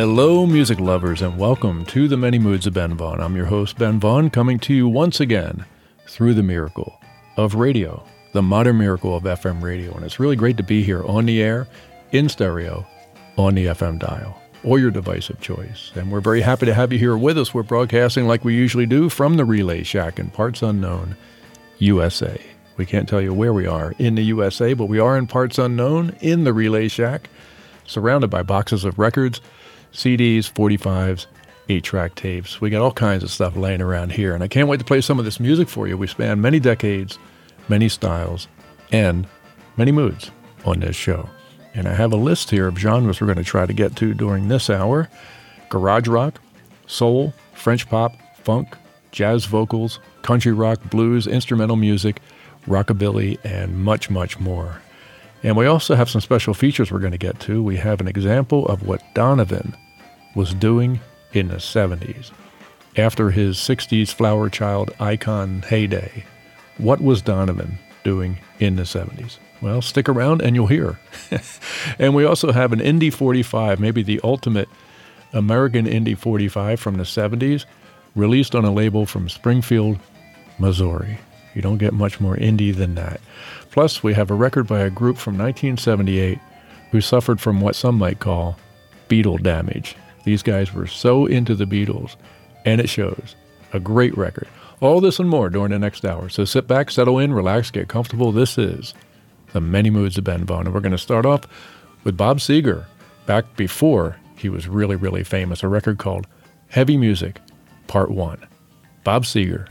Hello, music lovers, and welcome to the Many Moods of Ben Vaughn. I'm your host, Ben Vaughn, coming to you once again through the miracle of radio, the modern miracle of FM radio. And it's really great to be here on the air, in stereo, on the FM dial, or your device of choice. And we're very happy to have you here with us. We're broadcasting like we usually do from the Relay Shack in parts unknown, USA. We can't tell you where we are in the USA, but we are in parts unknown in the Relay Shack, surrounded by boxes of records CDs, 45s, 8 track tapes. We got all kinds of stuff laying around here, and I can't wait to play some of this music for you. We span many decades, many styles, and many moods on this show. And I have a list here of genres we're going to try to get to during this hour garage rock, soul, French pop, funk, jazz vocals, country rock, blues, instrumental music, rockabilly, and much, much more. And we also have some special features we're going to get to. We have an example of what Donovan was doing in the 70s. After his 60s flower child icon heyday, what was Donovan doing in the 70s? Well, stick around and you'll hear. and we also have an Indie 45, maybe the ultimate American Indie 45 from the 70s, released on a label from Springfield, Missouri. You don't get much more indie than that. Plus, we have a record by a group from 1978 who suffered from what some might call Beatle damage. These guys were so into the Beatles, and it shows. A great record. All this and more during the next hour. So sit back, settle in, relax, get comfortable. This is The Many Moods of Ben Vaughn. And we're going to start off with Bob Seger, back before he was really, really famous. A record called Heavy Music, Part 1. Bob Seger.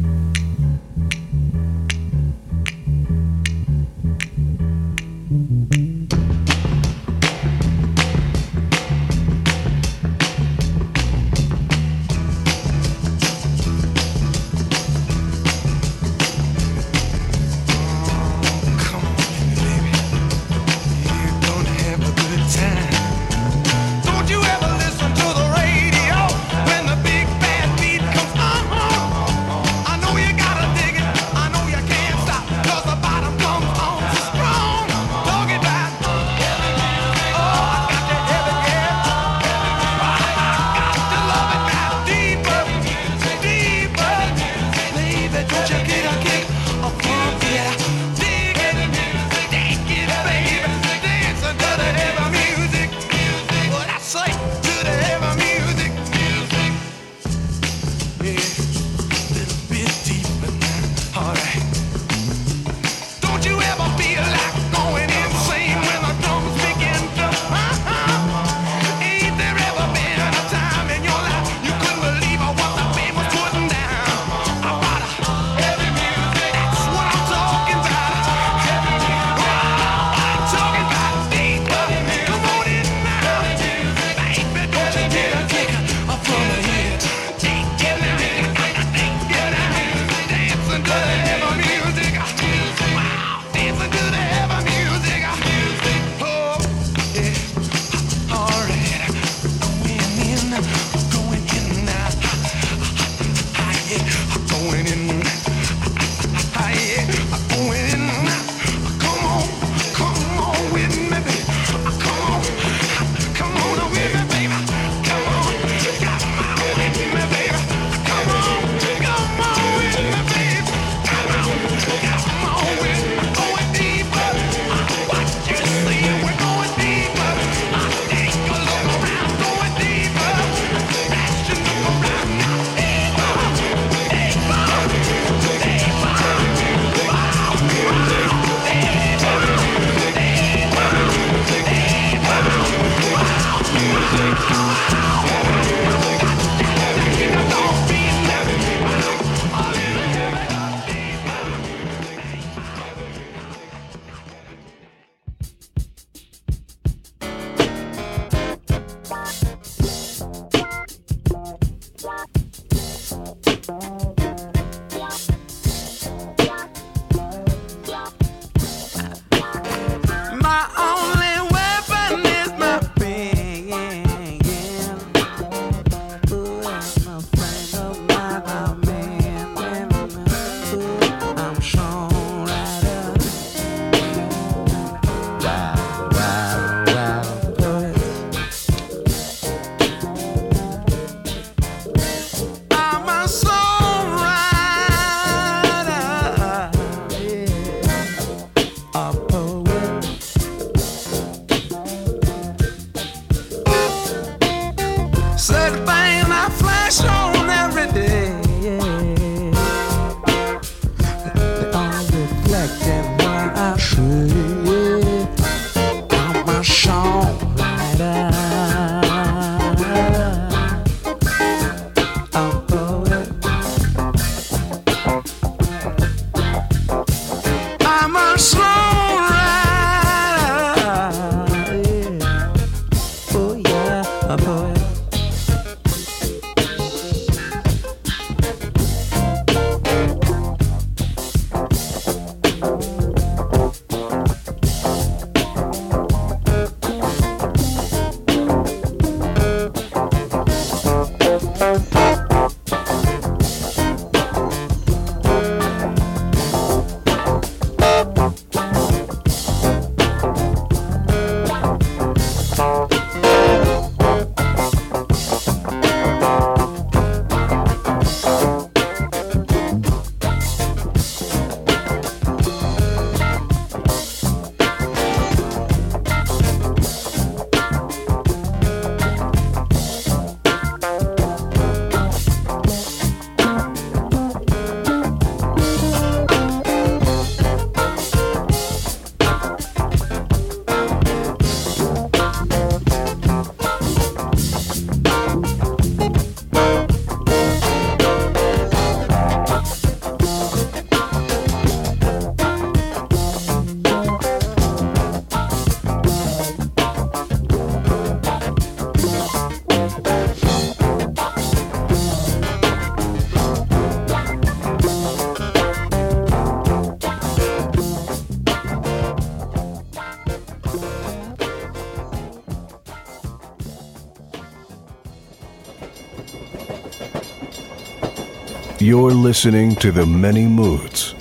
You're listening to the many moods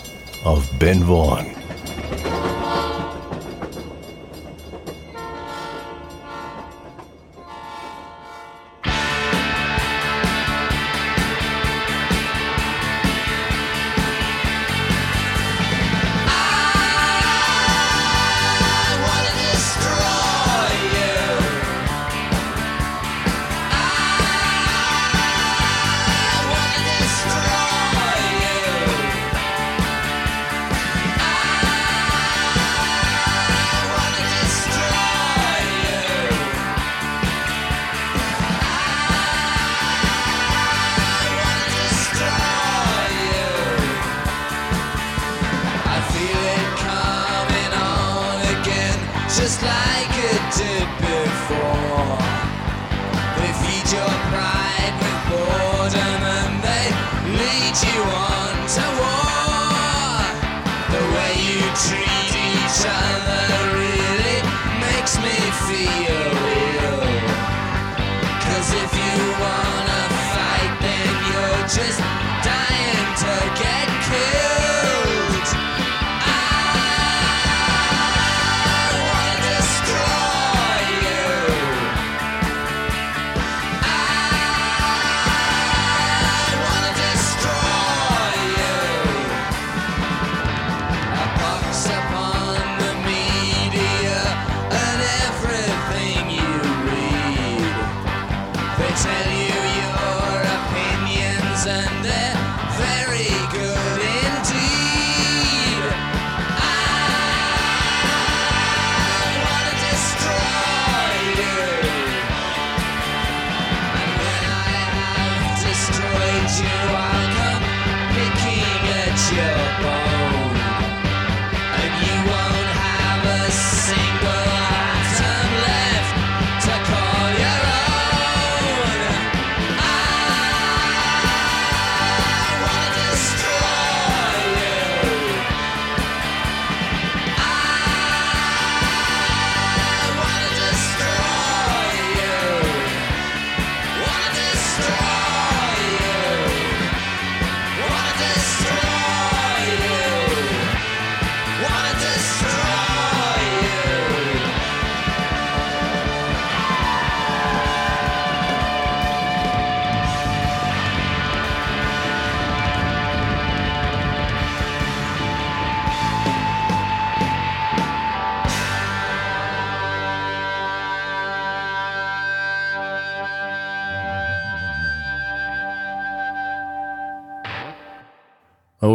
of Ben Vaughn.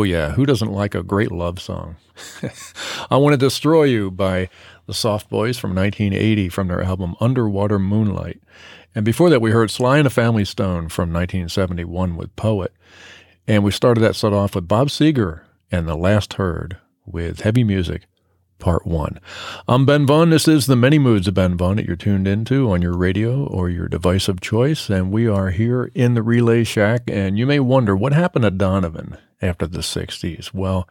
Oh, yeah. Who doesn't like a great love song? I Want to Destroy You by the Soft Boys from 1980 from their album Underwater Moonlight. And before that, we heard Sly and the Family Stone from 1971 with Poet. And we started that set off with Bob Seger and The Last Heard with Heavy Music Part 1. I'm Ben Vaughn. This is the Many Moods of Ben Vaughn that you're tuned into on your radio or your device of choice. And we are here in the Relay Shack. And you may wonder what happened to Donovan after the 60s. Well,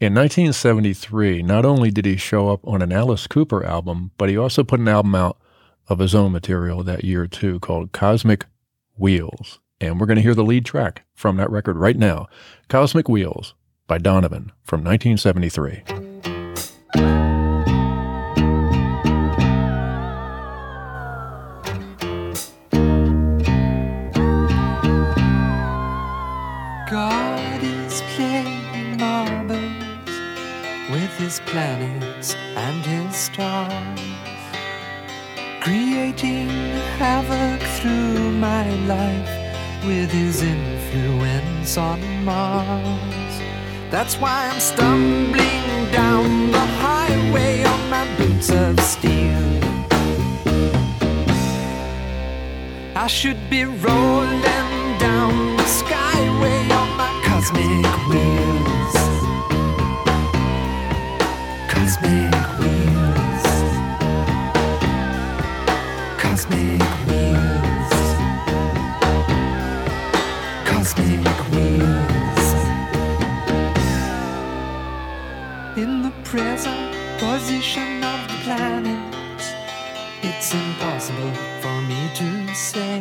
in 1973, not only did he show up on an Alice Cooper album, but he also put an album out of his own material that year too called Cosmic Wheels. And we're going to hear the lead track from that record right now Cosmic Wheels by Donovan from 1973. His planets and his stars, creating havoc through my life with his influence on Mars. That's why I'm stumbling down the highway on my boots of steel. I should be rolling down the skyway on my cosmic wheel. Present position of the planet, it's impossible for me to say.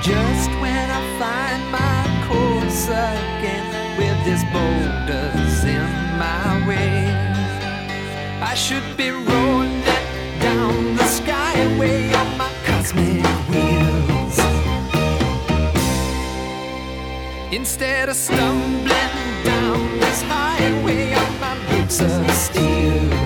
Just when I find my course again with this boulders in my way. I should be rolling down the skyway on my cosmic wheels. Instead of stumbling down this highway on my boots of steel.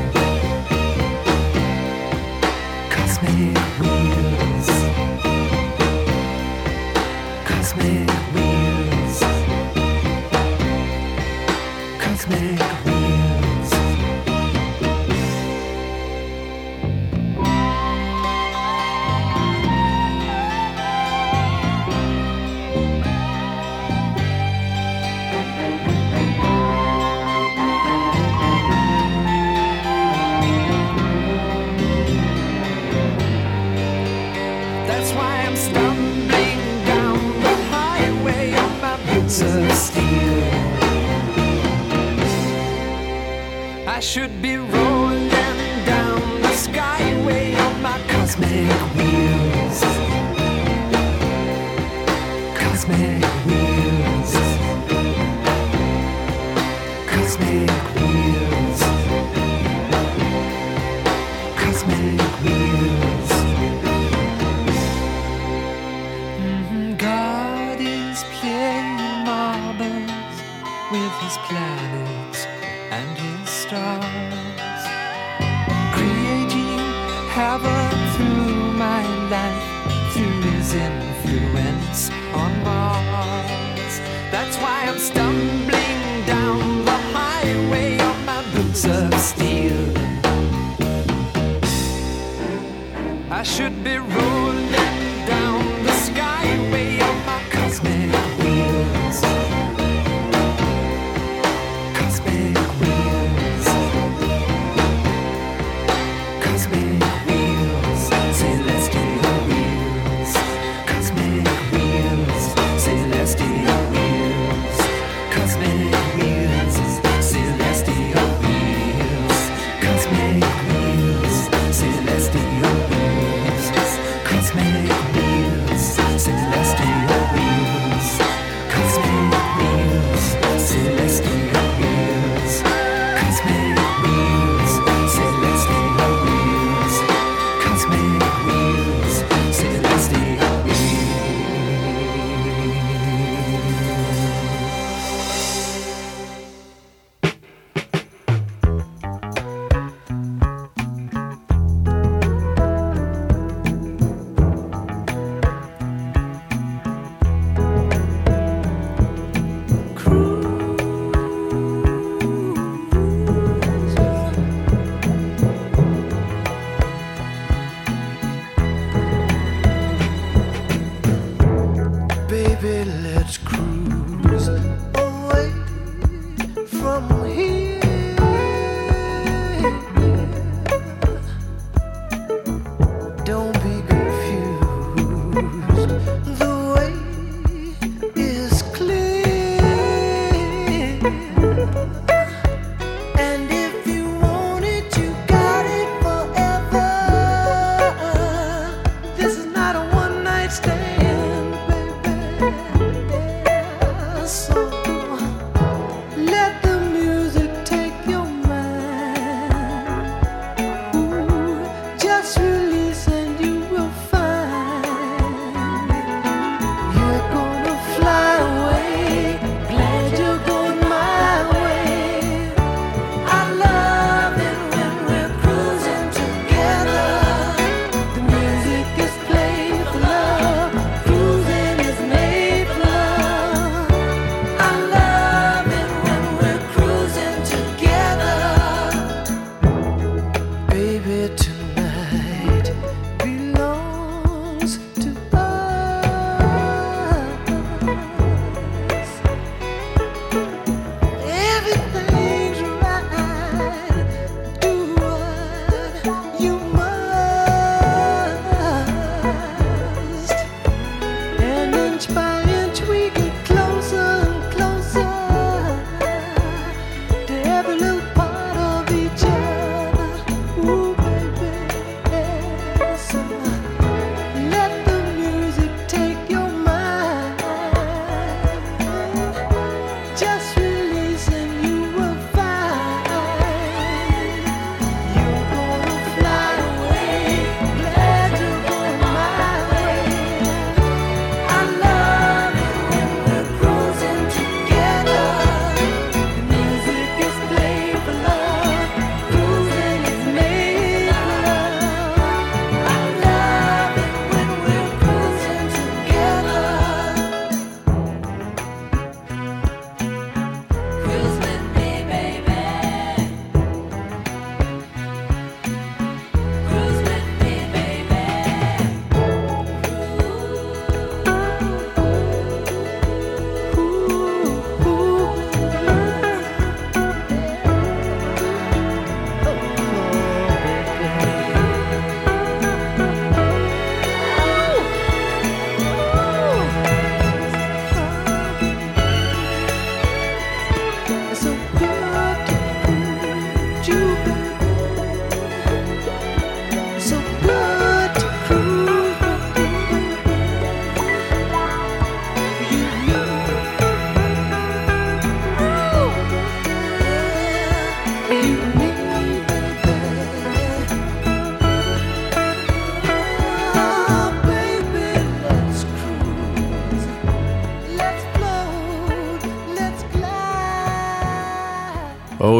Oh,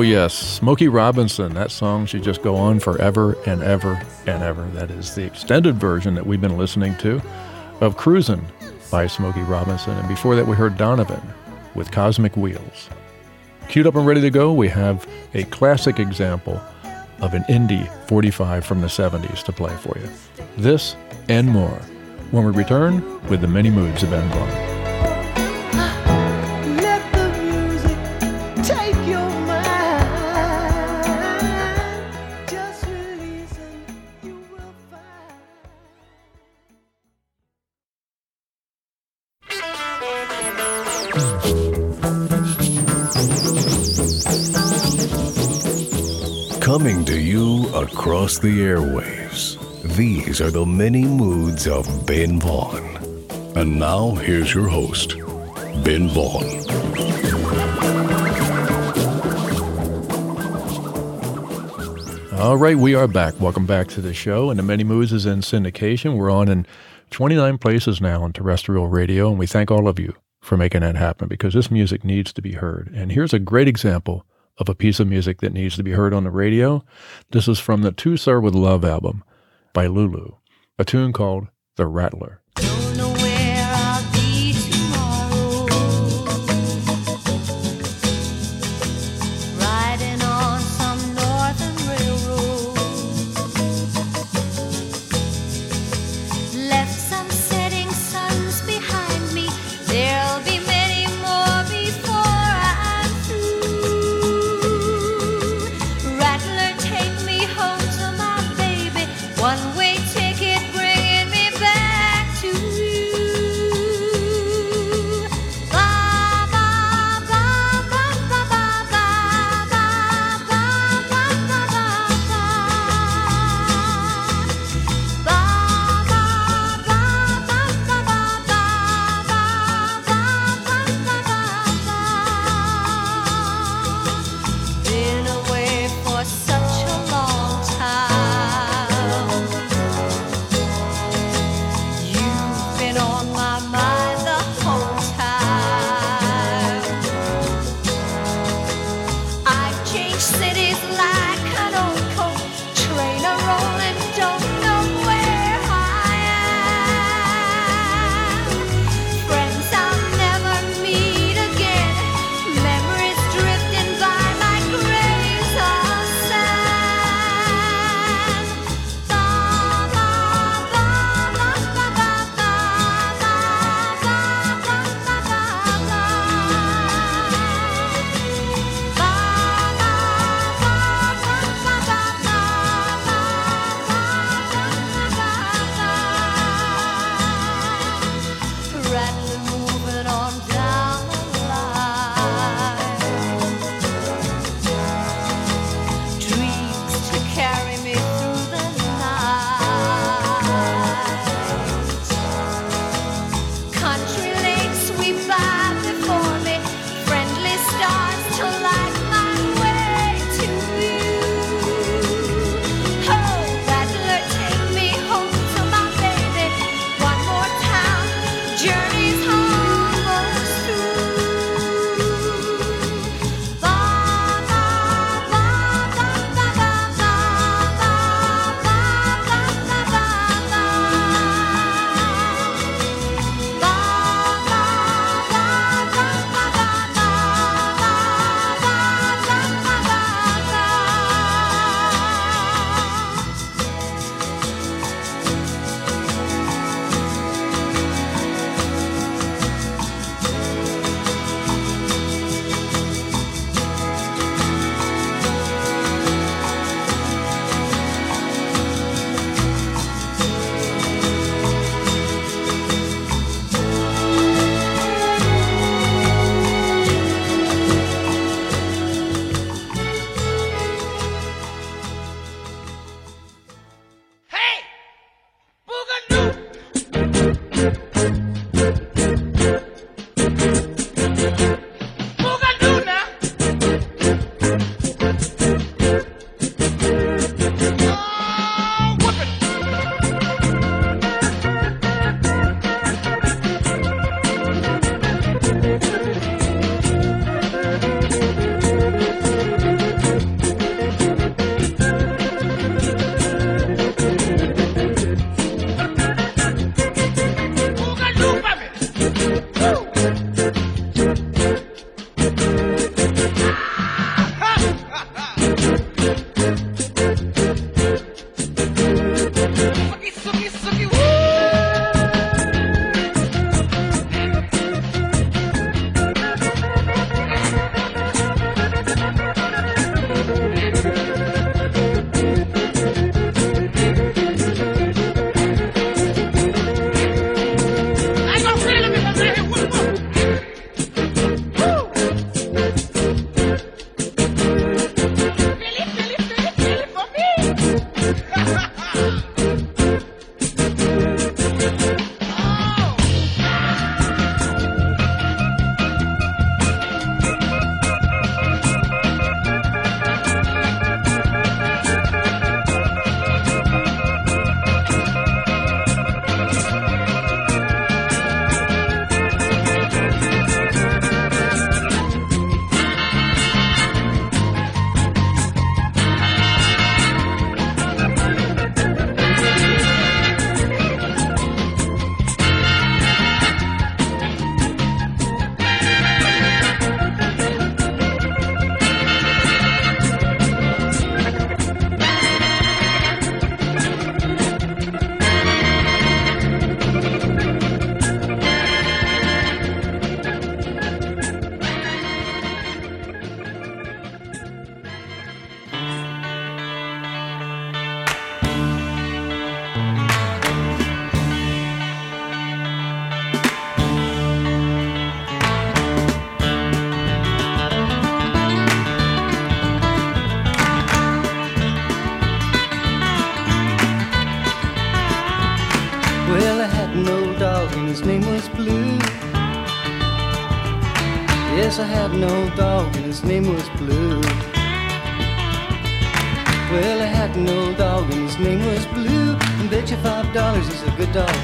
yes, Smokey Robinson. That song should just go on forever and ever and ever. That is the extended version that we've been listening to of Cruisin' by Smokey Robinson. And before that, we heard Donovan with Cosmic Wheels. Queued up and ready to go, we have a classic example of an indie 45 from the 70s to play for you. This and more when we return with the many moods of Ben Vaughn. Coming to you across the airwaves, these are the many moods of Ben Vaughn. And now, here's your host, Ben Vaughn. All right, we are back. Welcome back to the show. And the Many Moods is in syndication. We're on in 29 places now on terrestrial radio, and we thank all of you for making that happen because this music needs to be heard. And here's a great example of a piece of music that needs to be heard on the radio. This is from the To Sir with Love album by Lulu, a tune called The Rattler.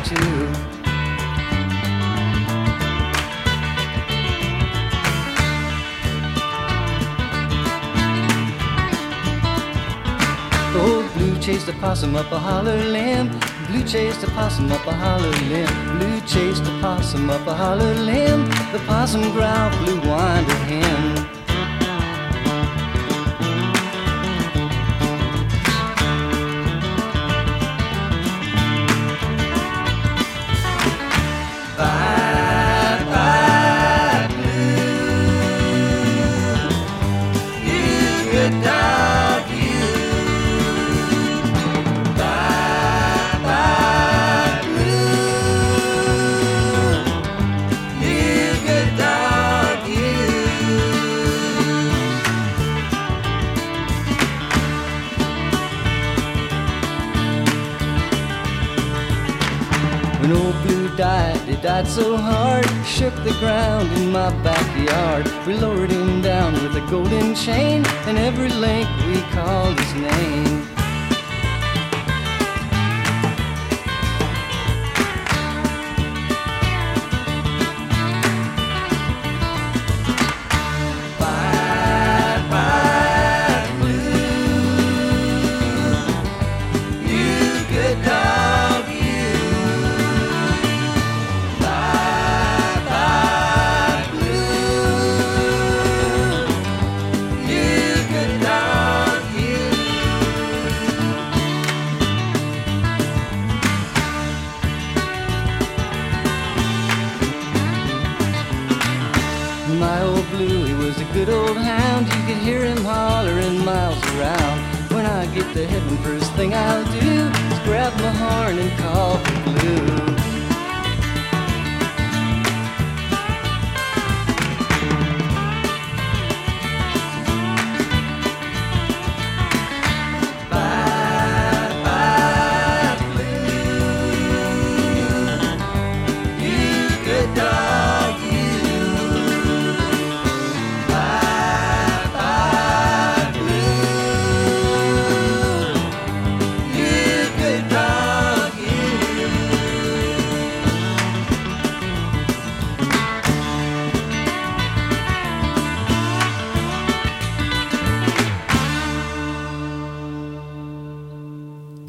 Too. Old Blue chased the possum up a holler limb. Blue chased the possum up a holler limb. Blue chased the possum up a holler limb. The possum growled, Blue whined at him. In my backyard. We lowered him down with a golden chain, and every link we called his name.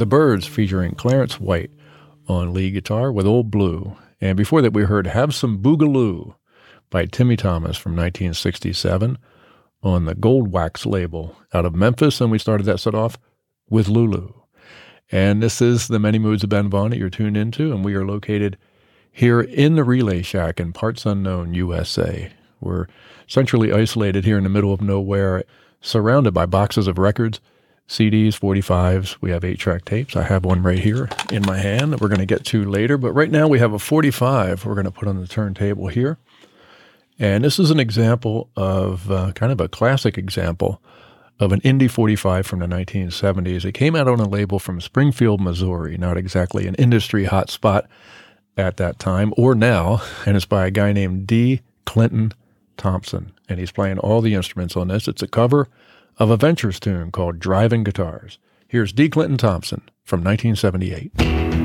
The Byrds featuring Clarence White on lead guitar with Old Blue. And before that, we heard Have Some Boogaloo by Timmy Thomas from 1967 on the Goldwax label out of Memphis. And we started that set off with Lulu. And this is the Many Moods of Ben Vaughn that you're tuned into. And we are located here in the Relay Shack in parts unknown, USA. We're centrally isolated here in the middle of nowhere, surrounded by boxes of records CDs, 45s. We have eight track tapes. I have one right here in my hand that we're going to get to later. But right now we have a 45 we're going to put on the turntable here. And this is an example of uh, kind of a classic example of an Indie 45 from the 1970s. It came out on a label from Springfield, Missouri, not exactly an industry hotspot at that time or now. And it's by a guy named D. Clinton Thompson. And he's playing all the instruments on this. It's a cover of a Ventures tune called Driving Guitars. Here's D. Clinton Thompson from 1978.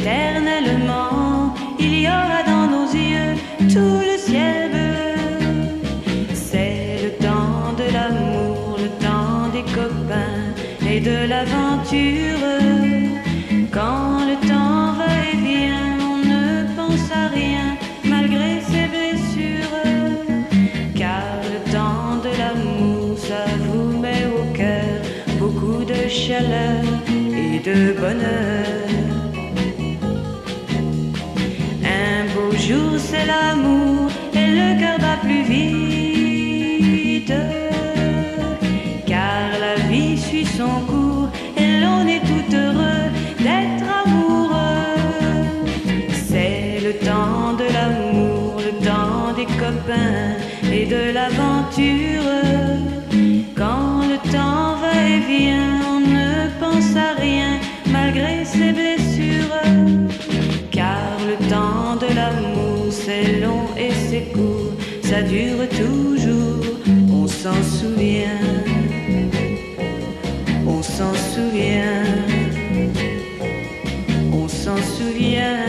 et qu'éternellement, il y aura dans nos yeux tout le ciel bleu. C'est le temps de l'amour, le temps des copains et de l'aventure. Quand le temps va et vient, on ne pense à rien malgré ses blessures. Car le temps de l'amour, ça vous met au cœur beaucoup de chaleur et de bonheur. L'amour dure toujours, on s'en souvient. On s'en souvient. On s'en souvient.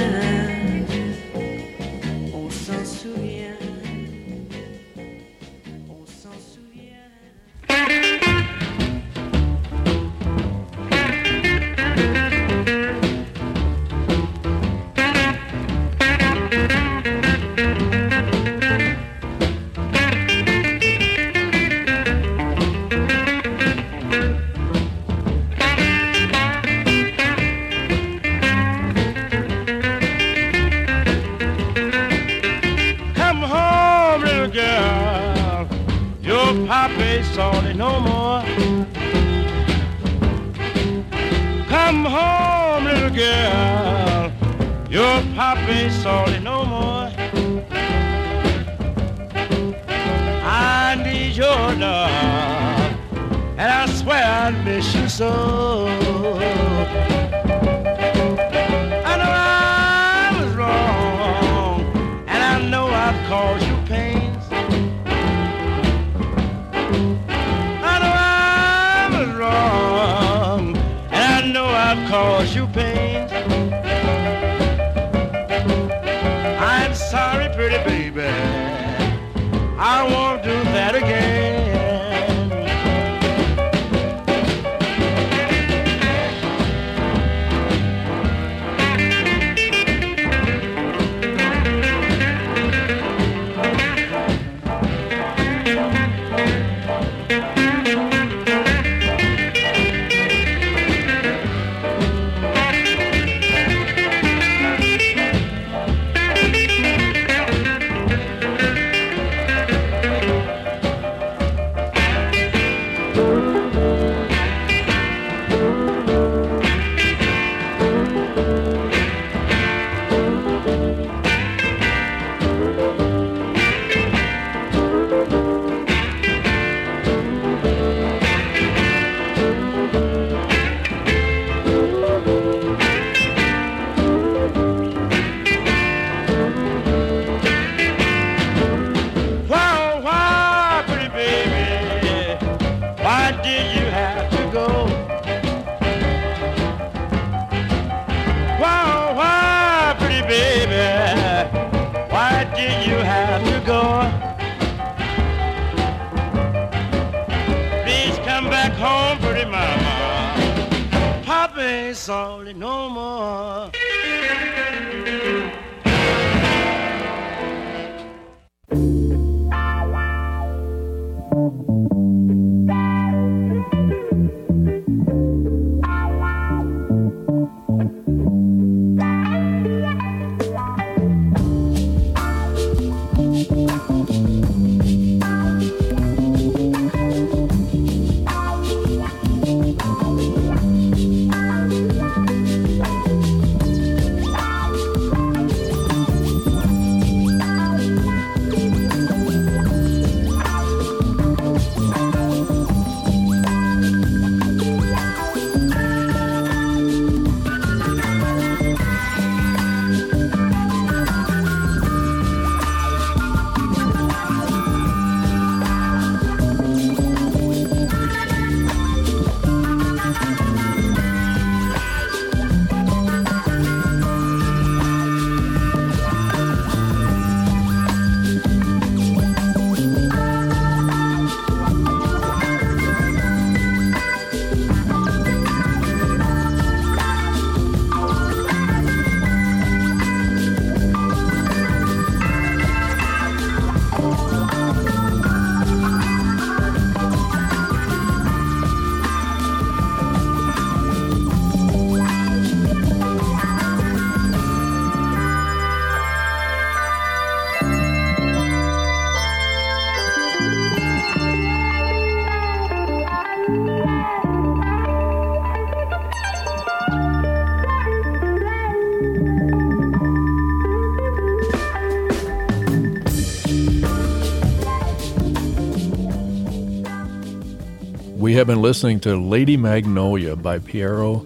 Have been listening to Lady Magnolia by Piero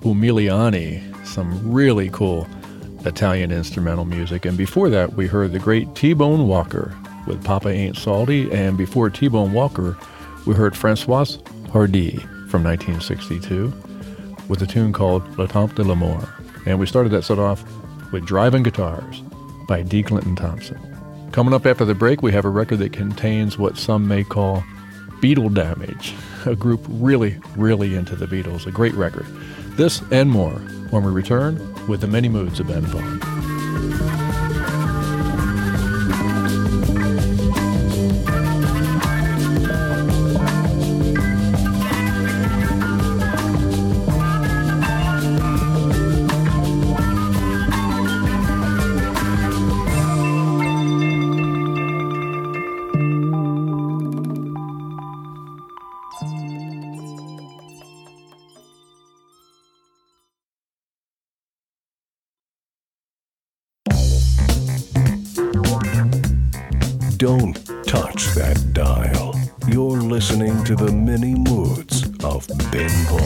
Umiliani, some really cool Italian instrumental music. And before that, we heard the great T Bone Walker with Papa Ain't Salty. And before T Bone Walker, we heard Françoise Hardy from 1962 with a tune called Le Temps de l'Amour. And we started that set off with Driving Guitars by D. Clinton Thompson. Coming up after the break, we have a record that contains what some may call Beatle Damage, a group really, really into the Beatles, a great record. This and more when we return with the many moods of Ben Vaughn. Don't touch that dial. You're listening to the many moods of Ben Vaughn.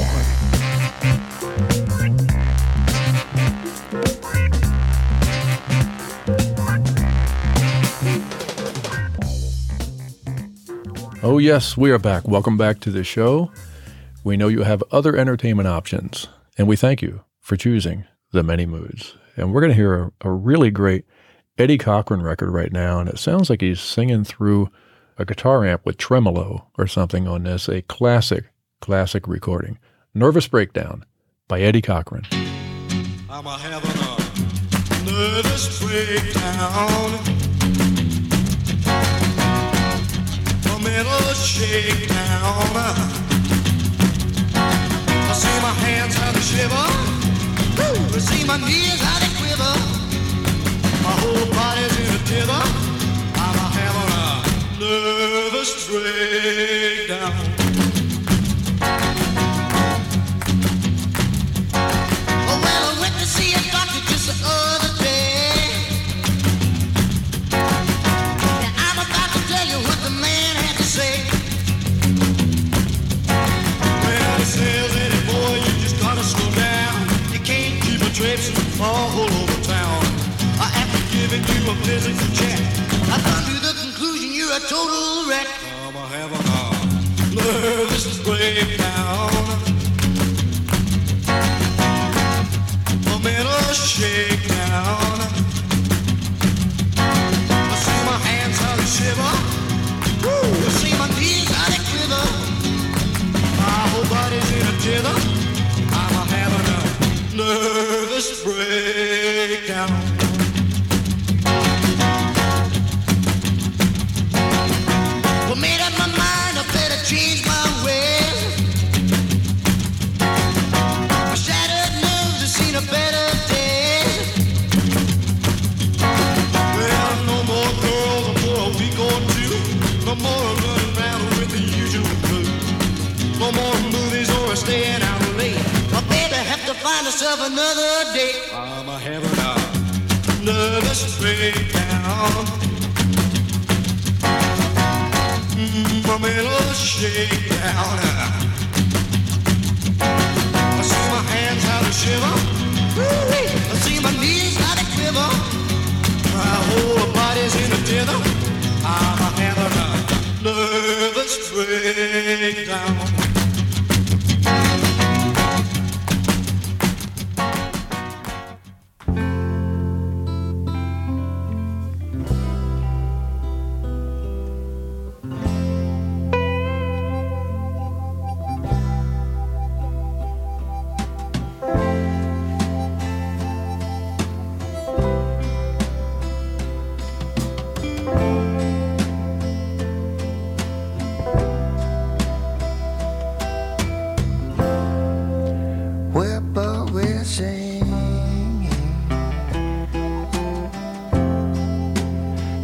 Oh, yes, we are back. Welcome back to the show. We know you have other entertainment options, and we thank you for choosing the many moods. And we're going to hear a, a really great Eddie Cochran record right now, and it sounds like he's singing through a guitar amp with tremolo or something on this. A classic, classic recording. Nervous Breakdown by Eddie Cochran. I'm having a nervous breakdown. A mental shakedown. I see my hands shiver. I see my knees quiver. Whole body's in a. I'm a having a nervous breakdown. Well, I went to see a doctor just the other day. I'm about to tell you what the man had to say. Well, he says, boy, you just gotta slow down. You can't keep a all over a physical check, I come to the conclusion you're a total wreck. I'm a having a nervous breakdown.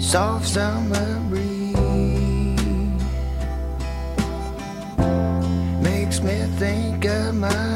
Soft summer breeze makes me think of my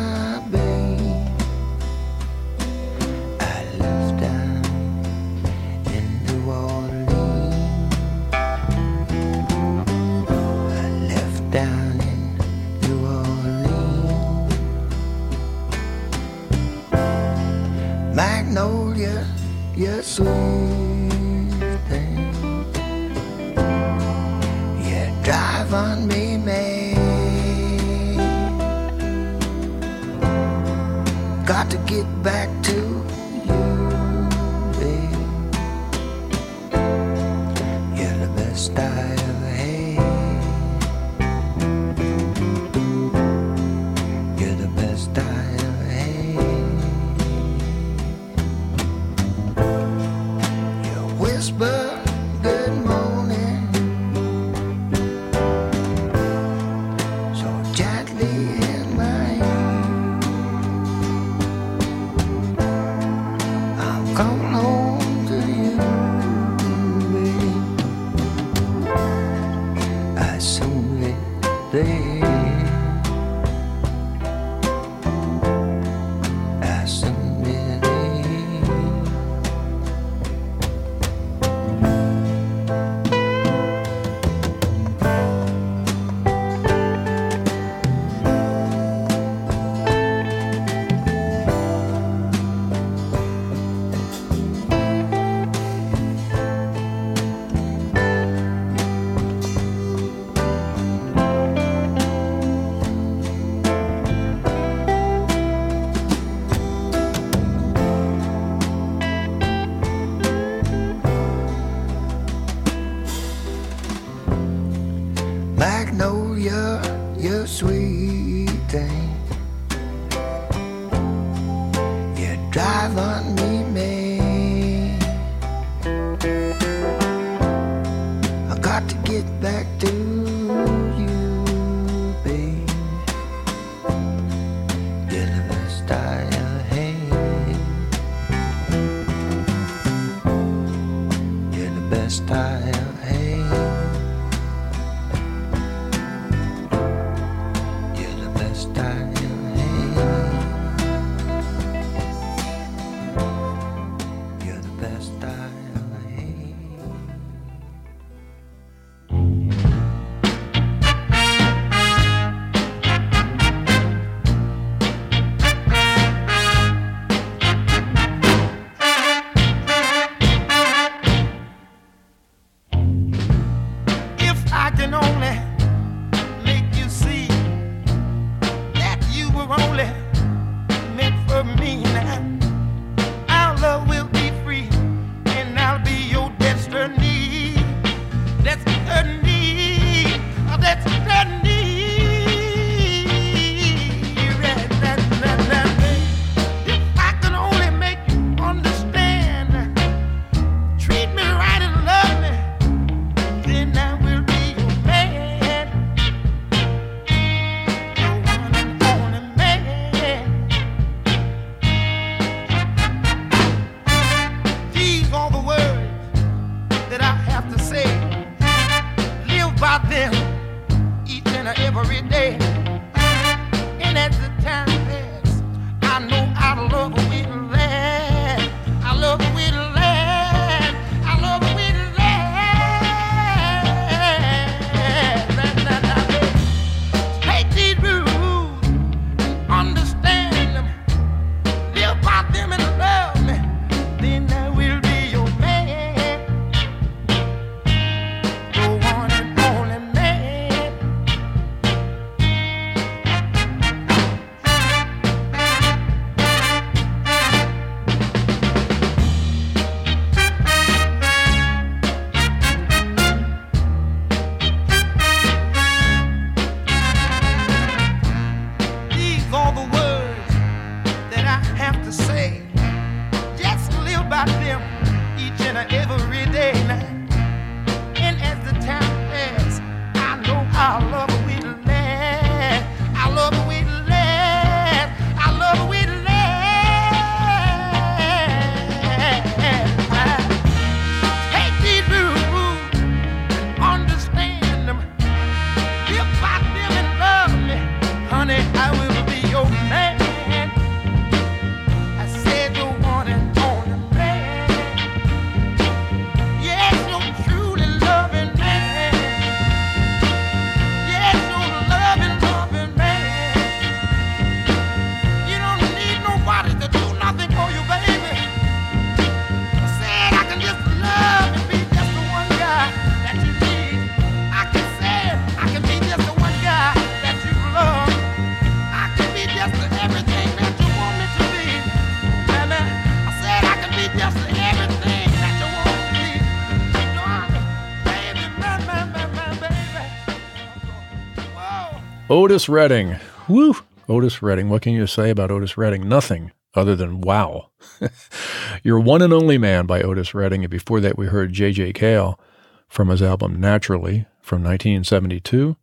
Otis Redding. Woo! Otis Redding. What can you say about Otis Redding? Nothing other than wow. Your One and Only Man by Otis Redding. And before that, we heard J.J. Cale from his album Naturally from 1972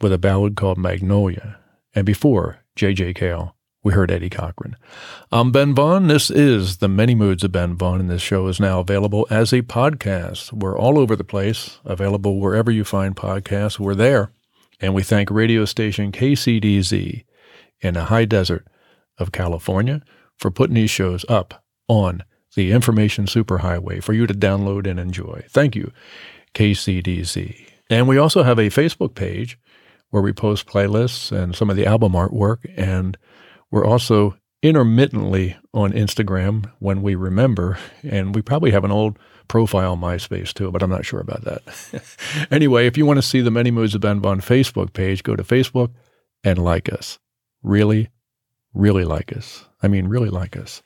with a ballad called Magnolia. And before J.J. Cale, we heard Eddie Cochran. I'm Ben Vaughn. This is The Many Moods of Ben Vaughn, and this show is now available as a podcast. We're all over the place, available wherever you find podcasts. We're there. And we thank radio station KCDZ in the high desert of California for putting these shows up on the information superhighway for you to download and enjoy. Thank you, KCDZ. And we also have a Facebook page where we post playlists and some of the album artwork. And we're also intermittently on Instagram when we remember. And we probably have an old profile on MySpace too, but I'm not sure about that. anyway, if you want to see the Many Moods of Ben Vaughn Facebook page, go to Facebook and like us. Really, really like us. I mean, really like us.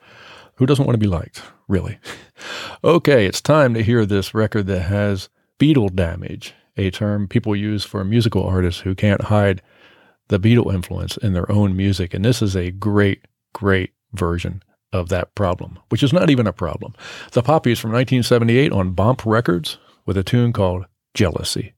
Who doesn't want to be liked? Really? okay, it's time to hear this record that has Beatle damage, a term people use for musical artists who can't hide the Beatle influence in their own music. And this is a great, great version of that problem, which is not even a problem. The Poppies from 1978 on Bomp Records with a tune called Jealousy. Jealousy,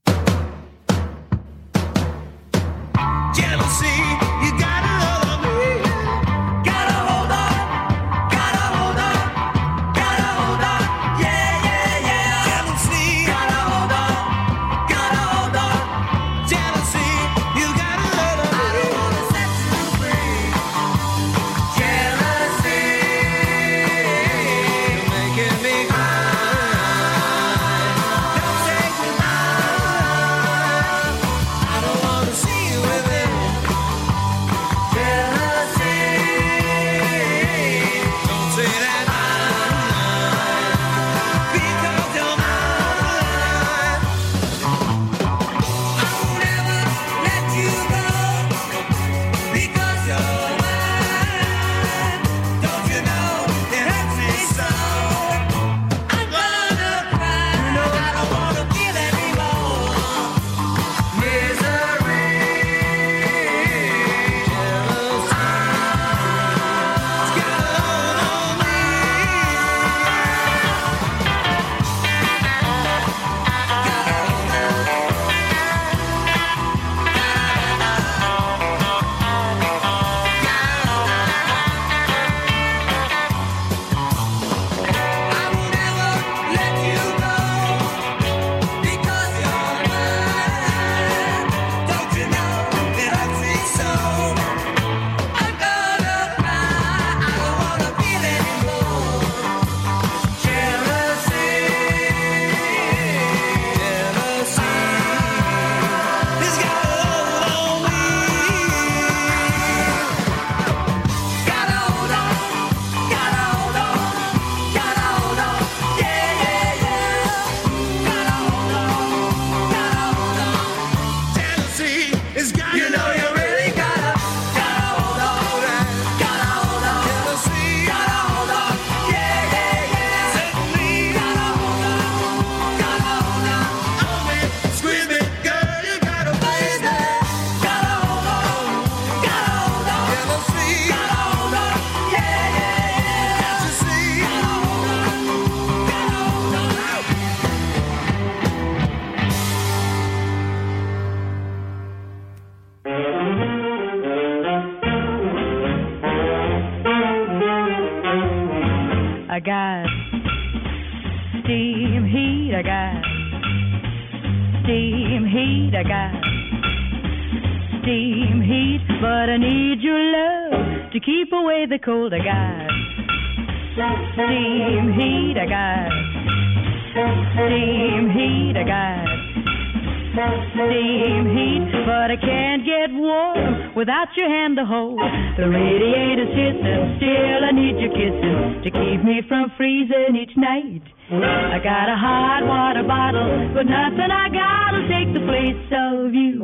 your hand to hold. The radiator's hissing, still I need your kissing to keep me from freezing each night. I got a hot water bottle, but nothing I got'll take the place of you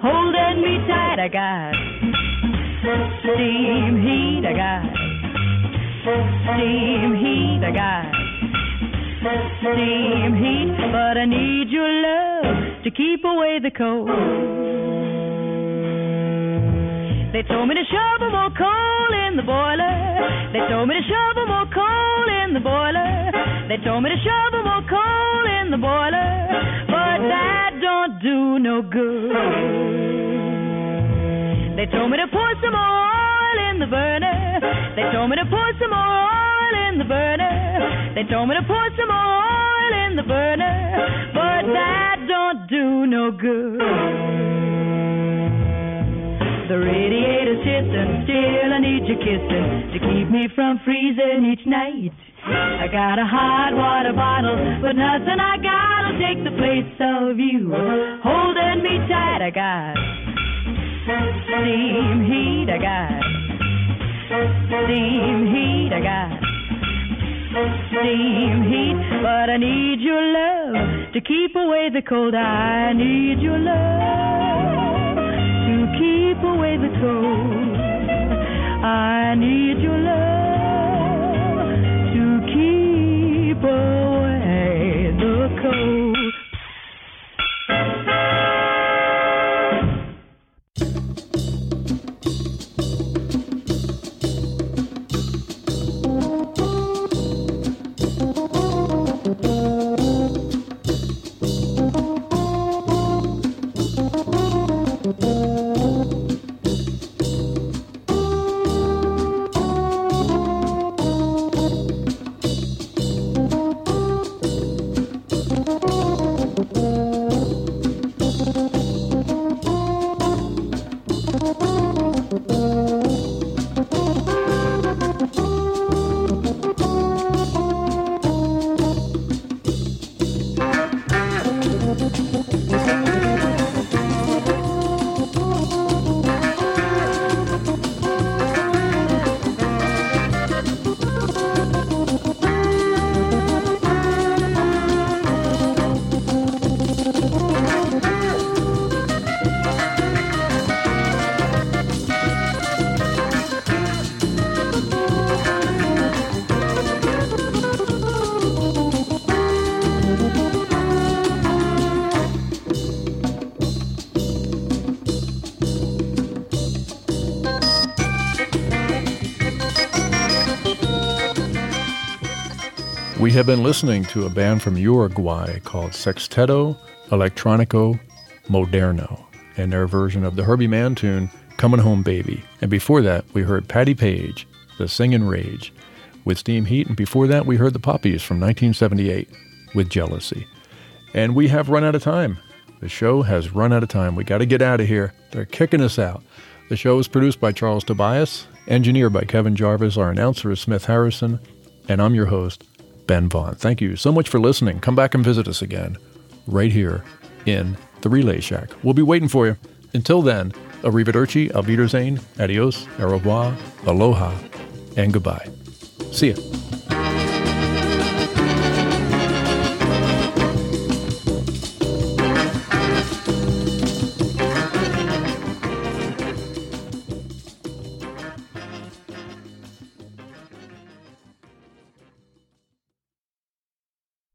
holding me tight. I got steam heat, I got steam heat, I got steam heat, but I need your love to keep away the cold. They told me to shovel more coal in the boiler. They told me to shovel more coal in the boiler. They told me to shovel more coal in the boiler. But that don't do no good. They told me to pour some more oil in the burner. They told me to pour some more oil in the burner. They told me to pour some more oil in the burner. But that don't do no good. The radiator's hissing, still I need your kissing to keep me from freezing each night. I got a hot water bottle, but nothing I got'll take the place of you holding me tight. I got steam heat, I got steam heat, I got steam heat, but I need your love to keep away the cold. I need your love keep away the cold. I need your love to keep away the cold. Have been listening to a band from Uruguay called Sexteto Electronico Moderno and their version of the Herbie Mann tune Coming Home Baby. And before that, we heard Patti Page, The Singin' Rage with Steam Heat. And before that, we heard the Poppies from 1978 with Jealousy. And we have run out of time. The show has run out of time. We got to get out of here. They're kicking us out. The show is produced by Charles Tobias, engineered by Kevin Jarvis. Our announcer is Smith Harrison, and I'm your host, Ben Vaughn. Thank you so much for listening. Come back and visit us again right here in the Relay Shack. We'll be waiting for you. Until then, arrivederci, auf Wiedersehen, adios, au revoir, aloha, and goodbye. See ya.